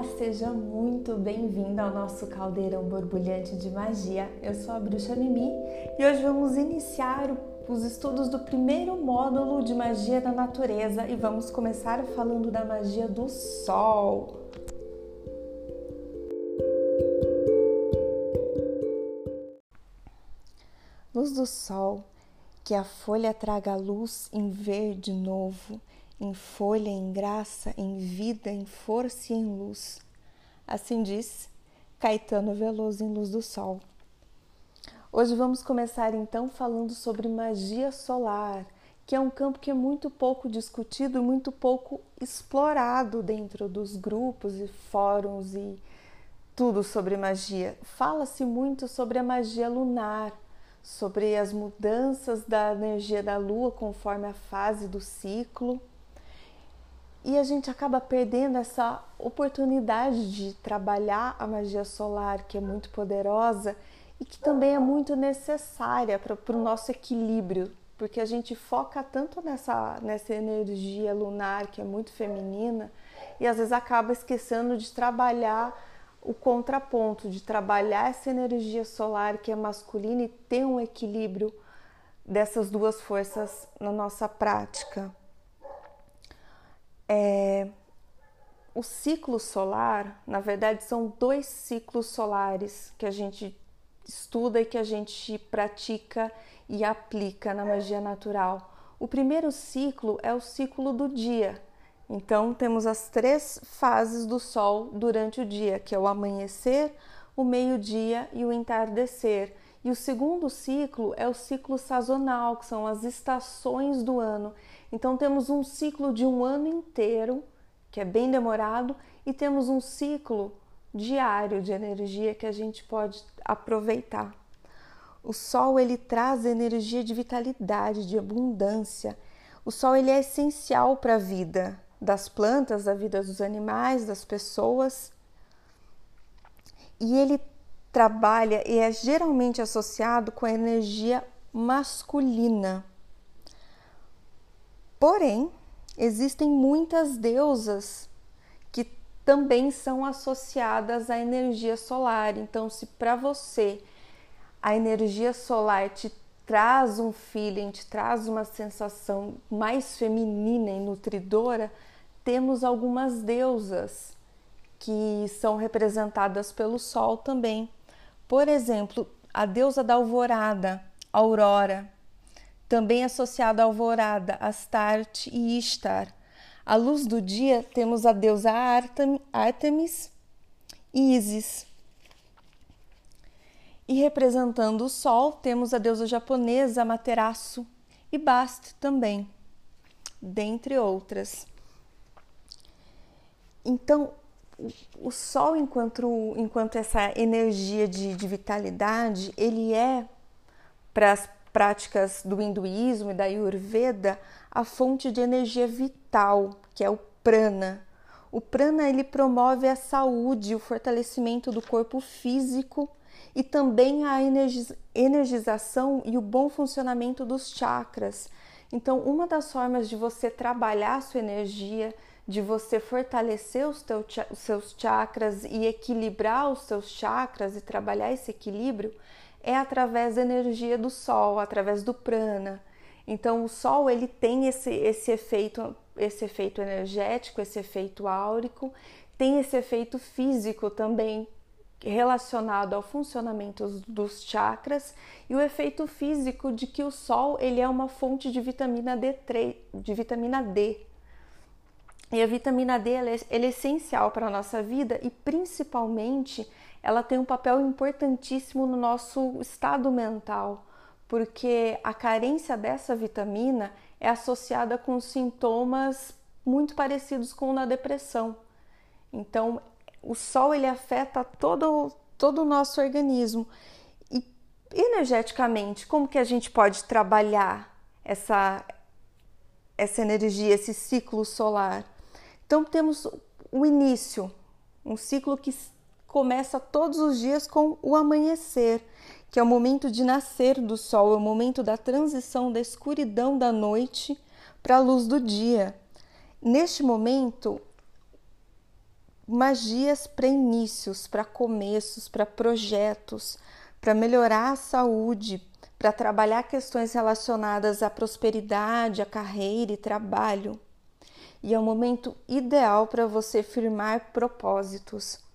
Olá, seja muito bem-vindo ao nosso caldeirão borbulhante de magia. Eu sou a Bruxa Mimi e hoje vamos iniciar os estudos do primeiro módulo de magia da natureza e vamos começar falando da magia do sol. Luz do sol, que a folha traga luz em verde novo em folha, em graça, em vida, em força e em luz. Assim diz Caetano Veloso em Luz do Sol. Hoje vamos começar então falando sobre magia solar, que é um campo que é muito pouco discutido e muito pouco explorado dentro dos grupos e fóruns e tudo sobre magia. Fala-se muito sobre a magia lunar, sobre as mudanças da energia da lua conforme a fase do ciclo e a gente acaba perdendo essa oportunidade de trabalhar a magia solar, que é muito poderosa e que também é muito necessária para o nosso equilíbrio, porque a gente foca tanto nessa, nessa energia lunar que é muito feminina e às vezes acaba esquecendo de trabalhar o contraponto, de trabalhar essa energia solar que é masculina e ter um equilíbrio dessas duas forças na nossa prática é, o ciclo solar, na verdade, são dois ciclos solares que a gente estuda e que a gente pratica e aplica na magia natural. O primeiro ciclo é o ciclo do dia. Então, temos as três fases do Sol durante o dia, que é o amanhecer, o meio-dia e o entardecer. E o segundo ciclo é o ciclo sazonal, que são as estações do ano. Então temos um ciclo de um ano inteiro, que é bem demorado, e temos um ciclo diário de energia que a gente pode aproveitar. O sol ele traz energia de vitalidade, de abundância. O sol ele é essencial para a vida das plantas, da vida dos animais, das pessoas. E ele trabalha e é geralmente associado com a energia masculina. Porém, existem muitas deusas que também são associadas à energia solar. Então, se para você a energia solar te traz um feeling, te traz uma sensação mais feminina e nutridora, temos algumas deusas que são representadas pelo sol também. Por exemplo, a deusa da alvorada, Aurora, também associada à alvorada, Astarte e Ishtar. À luz do dia, temos a deusa Artemis e Isis. E representando o sol, temos a deusa japonesa Amaterasu e Bast também, dentre outras. Então, o sol, enquanto, enquanto essa energia de, de vitalidade, ele é para as práticas do hinduísmo e da ayurveda a fonte de energia vital, que é o prana. O prana ele promove a saúde, o fortalecimento do corpo físico e também a energização e o bom funcionamento dos chakras. Então, uma das formas de você trabalhar a sua energia, de você fortalecer os, os seus chakras e equilibrar os seus chakras e trabalhar esse equilíbrio é através da energia do sol, através do prana. Então o sol ele tem esse, esse efeito esse efeito energético, esse efeito áurico, tem esse efeito físico também relacionado ao funcionamento dos chakras e o efeito físico de que o sol ele é uma fonte de vitamina D3, de vitamina D. E a vitamina D ela é, ela é essencial para a nossa vida e principalmente ela tem um papel importantíssimo no nosso estado mental, porque a carência dessa vitamina é associada com sintomas muito parecidos com da depressão. Então, o sol ele afeta todo, todo o nosso organismo. E energeticamente, como que a gente pode trabalhar essa, essa energia, esse ciclo solar? Então, temos o início, um ciclo que começa todos os dias com o amanhecer, que é o momento de nascer do sol, é o momento da transição da escuridão da noite para a luz do dia. Neste momento, magias para inícios, para começos, para projetos, para melhorar a saúde, para trabalhar questões relacionadas à prosperidade, à carreira e trabalho. E é o momento ideal para você firmar propósitos.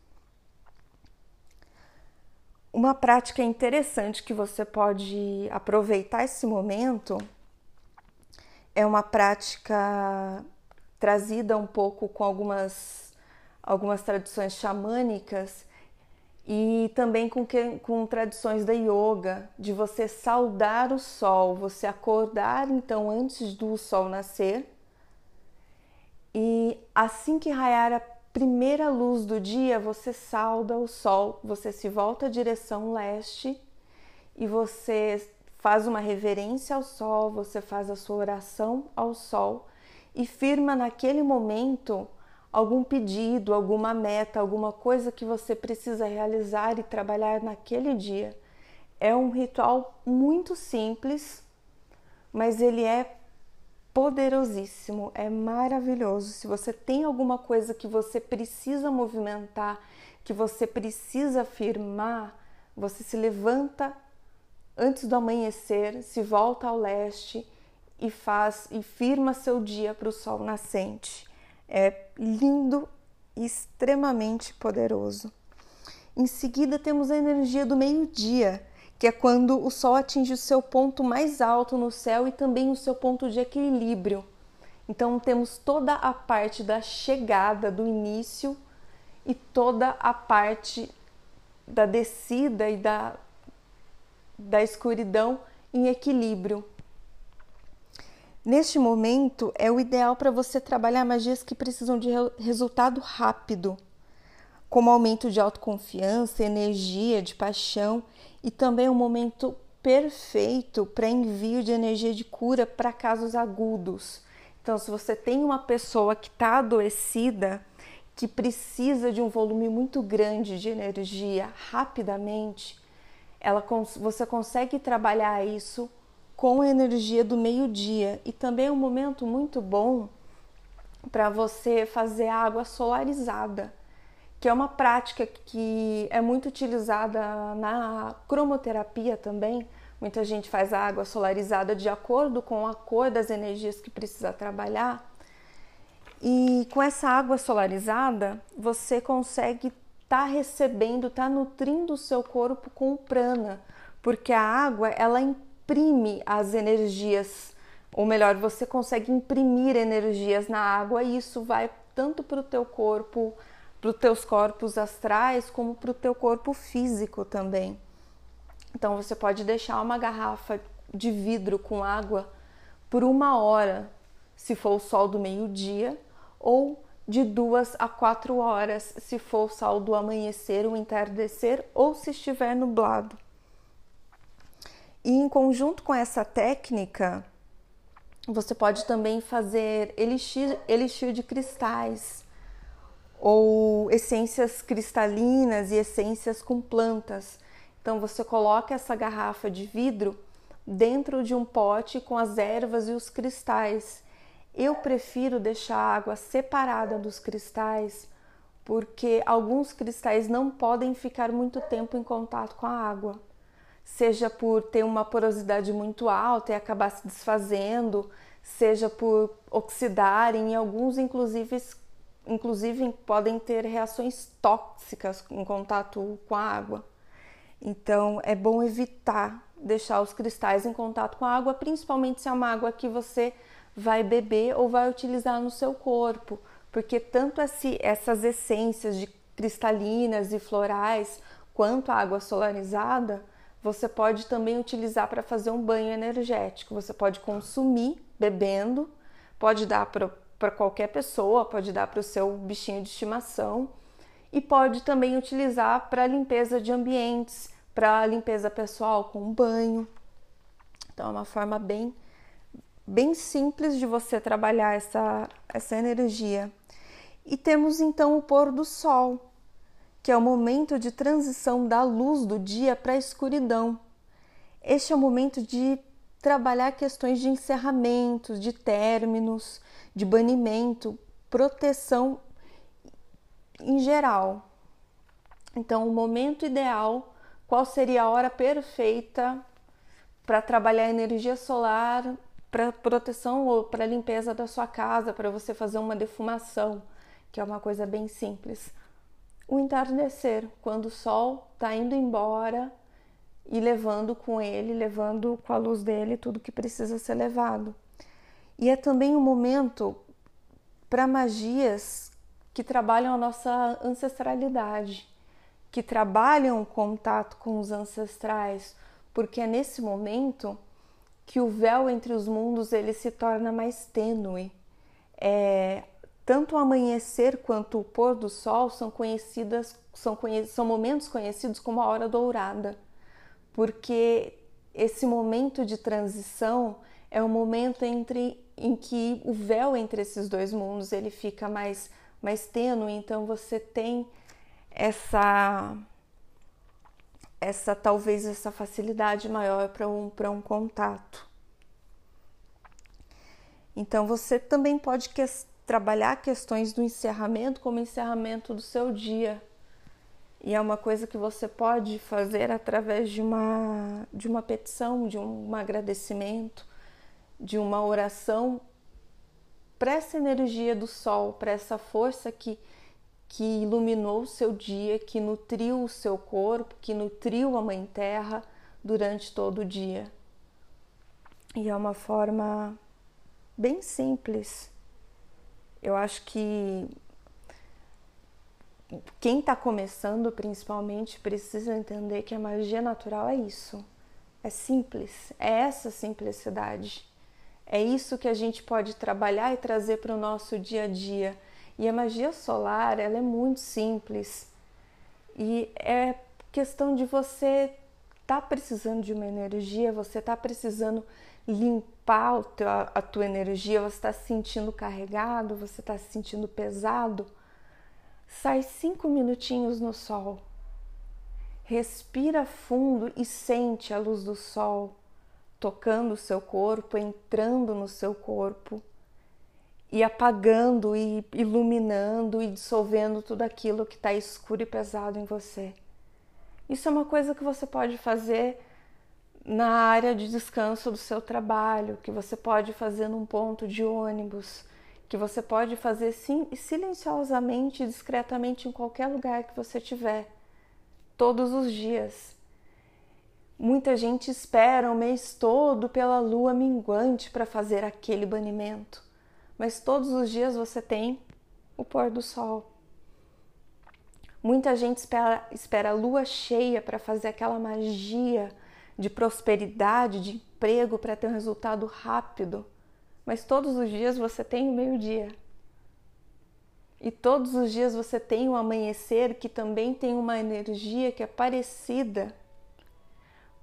Uma prática interessante que você pode aproveitar esse momento é uma prática trazida um pouco com algumas, algumas tradições xamânicas e também com, que, com tradições da yoga, de você saudar o sol, você acordar então antes do sol nascer. E assim que raiar a primeira luz do dia, você sauda o sol, você se volta à direção leste e você faz uma reverência ao sol, você faz a sua oração ao sol e firma naquele momento algum pedido, alguma meta, alguma coisa que você precisa realizar e trabalhar naquele dia. É um ritual muito simples, mas ele é poderosíssimo, é maravilhoso. Se você tem alguma coisa que você precisa movimentar, que você precisa afirmar, você se levanta antes do amanhecer, se volta ao leste e faz e firma seu dia para o sol nascente. É lindo e extremamente poderoso. Em seguida temos a energia do meio-dia, que é quando o Sol atinge o seu ponto mais alto no céu e também o seu ponto de equilíbrio. Então temos toda a parte da chegada, do início e toda a parte da descida e da, da escuridão em equilíbrio. Neste momento é o ideal para você trabalhar magias que precisam de resultado rápido, como aumento de autoconfiança, energia, de paixão e também um momento perfeito para envio de energia de cura para casos agudos. Então, se você tem uma pessoa que está adoecida, que precisa de um volume muito grande de energia rapidamente, ela, você consegue trabalhar isso com a energia do meio-dia e também é um momento muito bom para você fazer água solarizada que é uma prática que é muito utilizada na cromoterapia também. Muita gente faz a água solarizada de acordo com a cor das energias que precisa trabalhar. E com essa água solarizada, você consegue estar tá recebendo, estar tá nutrindo o seu corpo com o prana, porque a água ela imprime as energias, ou melhor, você consegue imprimir energias na água e isso vai tanto para o teu corpo para os teus corpos astrais como para o teu corpo físico também. Então você pode deixar uma garrafa de vidro com água por uma hora, se for o sol do meio-dia, ou de duas a quatro horas, se for o sol do amanhecer, o entardecer, ou se estiver nublado. E em conjunto com essa técnica, você pode também fazer elixir, elixir de cristais ou essências cristalinas e essências com plantas. Então você coloca essa garrafa de vidro dentro de um pote com as ervas e os cristais. Eu prefiro deixar a água separada dos cristais porque alguns cristais não podem ficar muito tempo em contato com a água, seja por ter uma porosidade muito alta e acabar se desfazendo, seja por oxidarem, e alguns inclusive inclusive podem ter reações tóxicas em contato com a água. Então é bom evitar deixar os cristais em contato com a água, principalmente se é uma água que você vai beber ou vai utilizar no seu corpo, porque tanto essas essências de cristalinas e florais quanto a água solarizada, você pode também utilizar para fazer um banho energético. Você pode consumir bebendo, pode dar para qualquer pessoa, pode dar para o seu bichinho de estimação e pode também utilizar para limpeza de ambientes, para limpeza pessoal com banho. Então é uma forma bem bem simples de você trabalhar essa essa energia. E temos então o pôr do sol, que é o momento de transição da luz do dia para a escuridão. Este é o momento de trabalhar questões de encerramentos, de términos, de banimento, proteção em geral. Então, o momento ideal, qual seria a hora perfeita para trabalhar energia solar para proteção ou para limpeza da sua casa, para você fazer uma defumação, que é uma coisa bem simples. O entardecer, quando o sol está indo embora e levando com ele, levando com a luz dele tudo que precisa ser levado. E é também um momento para magias que trabalham a nossa ancestralidade, que trabalham o contato com os ancestrais, porque é nesse momento que o véu entre os mundos ele se torna mais tênue. É, tanto o amanhecer quanto o pôr do sol são conhecidas são, são momentos conhecidos como a hora dourada, porque esse momento de transição é o momento entre em que o véu entre esses dois mundos ele fica mais mais tênue, então você tem essa essa talvez essa facilidade maior para um para um contato. Então você também pode que, trabalhar questões do encerramento como encerramento do seu dia. E é uma coisa que você pode fazer através de uma de uma petição, de um, agradecimento, de uma oração para essa energia do sol, para essa força que que iluminou o seu dia, que nutriu o seu corpo, que nutriu a Mãe Terra durante todo o dia. E é uma forma bem simples. Eu acho que quem está começando, principalmente, precisa entender que a magia natural é isso. É simples, é essa simplicidade. É isso que a gente pode trabalhar e trazer para o nosso dia a dia e a magia solar, ela é muito simples. E é questão de você tá precisando de uma energia, você tá precisando limpar a tua energia, você está se sentindo carregado, você está se sentindo pesado, sai cinco minutinhos no sol. Respira fundo e sente a luz do sol tocando o seu corpo, entrando no seu corpo e apagando e iluminando e dissolvendo tudo aquilo que está escuro e pesado em você. Isso é uma coisa que você pode fazer na área de descanso do seu trabalho, que você pode fazer num ponto de ônibus, que você pode fazer sim, silenciosamente e discretamente em qualquer lugar que você tiver, todos os dias. Muita gente espera o mês todo pela lua minguante para fazer aquele banimento mas todos os dias você tem o pôr do sol. Muita gente espera, espera a lua cheia para fazer aquela magia de prosperidade, de emprego, para ter um resultado rápido. Mas todos os dias você tem o meio-dia. E todos os dias você tem o amanhecer que também tem uma energia que é parecida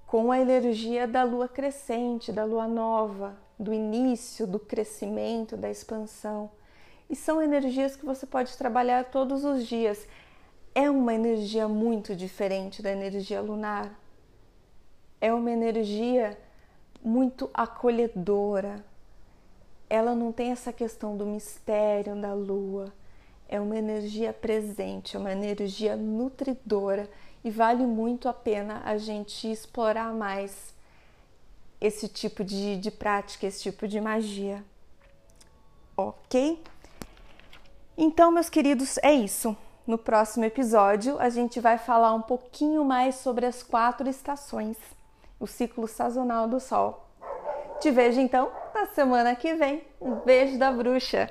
com a energia da lua crescente, da lua nova, do início, do crescimento, da expansão. E são energias que você pode trabalhar todos os dias. É uma energia muito diferente da energia lunar. É uma energia muito acolhedora. Ela não tem essa questão do mistério da lua. É uma energia presente, é uma energia nutridora e vale muito a pena a gente explorar mais esse tipo de, de prática, esse tipo de magia. Ok? Então, meus queridos, é isso. No próximo episódio, a gente vai falar um pouquinho mais sobre as quatro estações, o ciclo sazonal do Sol. Te vejo então na semana que vem. Um beijo da bruxa!